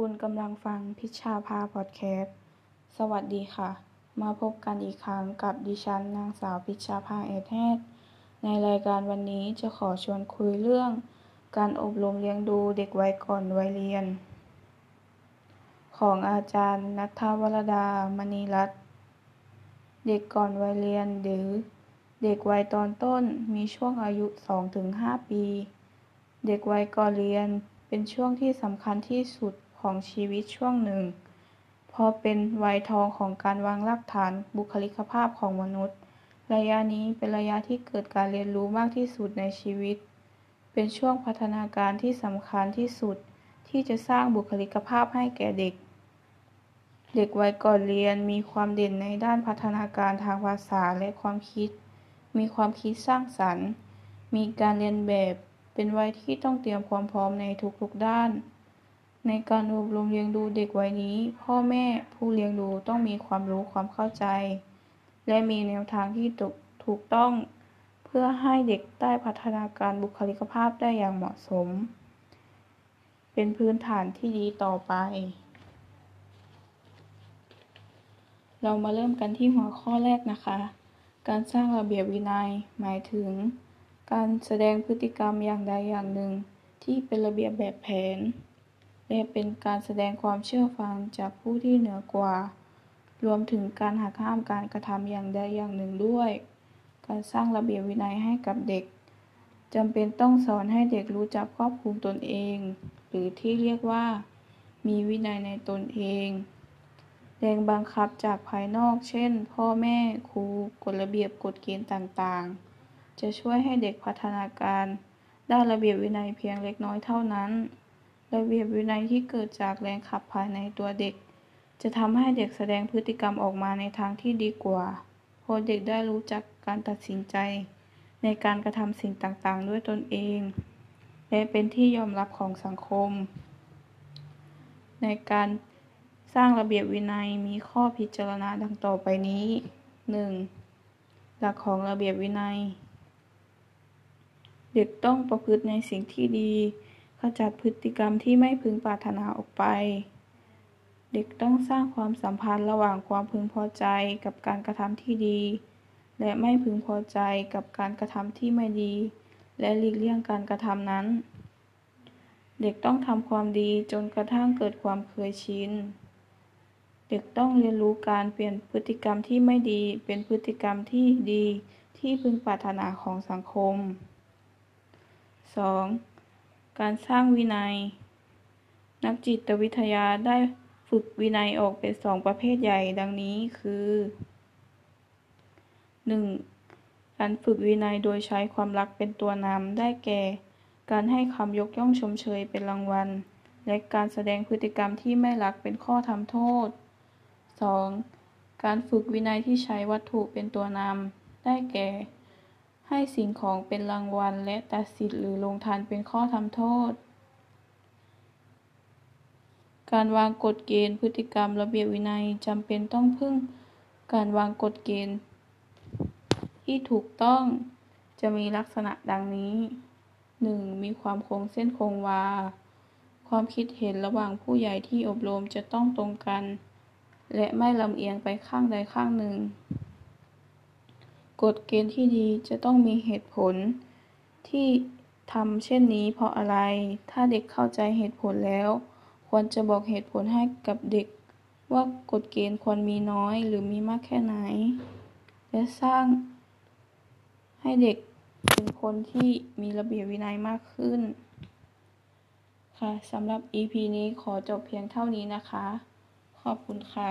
คุณกำลังฟังพิชชาภาพอดแคสต์ สวัสดีค่ะ มาพบกันอีกครั้งกับดิฉันนางสาวพิชชาภาเอทแฮดในรายการวันนี้จะขอชวนคุยเรื่อง การอบรมเลี้ยงดูเด็กวัยก่อนวัยเรียน ของอาจารย์นัทวรดามณีรัตน์เด็กก่อนวัยเรียนหรือเด็กวัยตอนต้นมีช่วงอายุ 2-5 ปี เด็กวัยก่อนเรียนเป็นช่วงที่สำคัญที่สุด ของชีวิตช่วงหนึ่งพราะเป็นวัยทองของการวางรากฐานบุคลิกภาพของมนุษย์ ระยะนี้เป็นระยะที่เกิดการเรียนรู้มากที่สุดในชีวิต เป็นช่วงพัฒนาการที่สำคัญที่สุดที่จะสร้างบุคลิกภาพให้แก่เด็ก เด็กวัยก่อนเรียนมีความเด่นในด้านพัฒนาการทางภาษาและความคิด มีความคิดสร้างสรรค์ มีการเรียนแบบ เป็นวัยที่ต้องเตรียมความพร้อมในทุกๆด้าน ในการอบรมเลี้ยงดูเด็กวัยนี้ พ่อแม่ผู้เลี้ยงดูต้องมีความรู้ความเข้าใจ และมีแนวทางที่ถูกต้อง เพื่อให้เด็กได้พัฒนาการบุคลิกภาพได้อย่างเหมาะสม เป็นพื้นฐานที่ดีต่อไป เรามาเริ่มกันที่หัวข้อแรกนะคะ การสร้างระเบียบวินัยหมายถึง การแสดงพฤติกรรมอย่างใดอย่างหนึ่ง ที่เป็นระเบียบแบบแผน และเป็นการแสดงความเชื่อฟังจากผู้ที่เหนือกว่า รวมถึงการหักห้ามการกระทำอย่างใดอย่างหนึ่งด้วย การสร้างระเบียบวินัยให้กับเด็กจำเป็นต้องสอนให้เด็กรู้จักควบคุมตนเอง หรือที่เรียกว่า มีวินัยในตนเองแรงบังคับจากภายนอก เช่น พ่อแม่ ครู กฎระเบียบ กฎเกณฑ์ต่างๆ จะช่วยให้เด็กพัฒนาการด้านระเบียบวินัยเพียงเล็กน้อยเท่านั้น ระเบียบวินัยที่เกิดจากแรงขับภายในตัวเด็ก จะทำให้เด็กแสดงพฤติกรรมออกมาในทางที่ดีกว่าเพราะเด็กได้รู้จักการตัดสินใจ ในการกระทำสิ่งต่างๆ ด้วยตนเอง และเป็นที่ยอมรับของสังคม ในการสร้างระเบียบวินัยมีข้อพิจารณาดังต่อไปนี้ 1. หลักของระเบียบวินัย เด็กต้องประพฤติในสิ่งที่ดี ขจัดพฤติกรรมที่ไม่พึงปรารถนาออกไป เด็กต้องสร้างความสัมพันธ์ระหว่างความพึงพอใจกับการกระทำที่ดี และไม่พึงพอใจกับการกระทำที่ไม่ดี และหลีกเลี่ยงการกระทำนั้น เด็กต้องทำความดีจนกระทั่งเกิดความเคยชินเด็กต้องเรียนรู้การเปลี่ยนพฤติกรรมที่ไม่ดีเป็นพฤติกรรมที่ดีที่พึงปรารถนาของสังคม 2. การสร้างวินัย นักจิตวิทยาได้ฝึกวินัยออกเป็นสองประเภทใหญ่ดังนี้คือ 1. การฝึกวินัยโดยใช้ความรักเป็นตัวนำได้แก่ การให้คำยกย่องชมเชยเป็นรางวัล และการแสดงพฤติกรรมที่ไม่รักเป็นข้อทำโทษ 2. การฝึกวินัยที่ใช้วัตถุเป็นตัวนำได้แก่ ให้สิ่งของเป็นรางวัล และตัดสิทธิ์หรือลงทันเป็นข้อทำโทษ การวางกฎเกณฑ์พฤติกรรมระเบียบวินัยจำเป็นต้องพึ่ง การวางกฎเกณฑ์ ที่ถูกต้องจะมีลักษณะดังนี้ 1. มีความคงเส้นคงวา ความคิดเห็นระหว่างผู้ใหญ่ที่อบรมจะต้องตรงกัน และไม่ลำเอียงไปข้างใดข้างหนึ่ง กฎเกณฑ์ที่ดีจะต้องมีเหตุผลที่ทำเช่นนี้เพราะอะไร ถ้าเด็กเข้าใจเหตุผลแล้ว ควรจะบอกเหตุผลให้กับเด็ก ว่ากฎเกณฑ์ควรมีน้อยหรือมีมากแค่ไหน และสร้างให้เด็กเป็นคนที่มีระเบียบวินัยมากขึ้น ค่ะสำหรับ EP นี้ขอจบเพียงเท่านี้นะคะ ขอบคุณค่ะ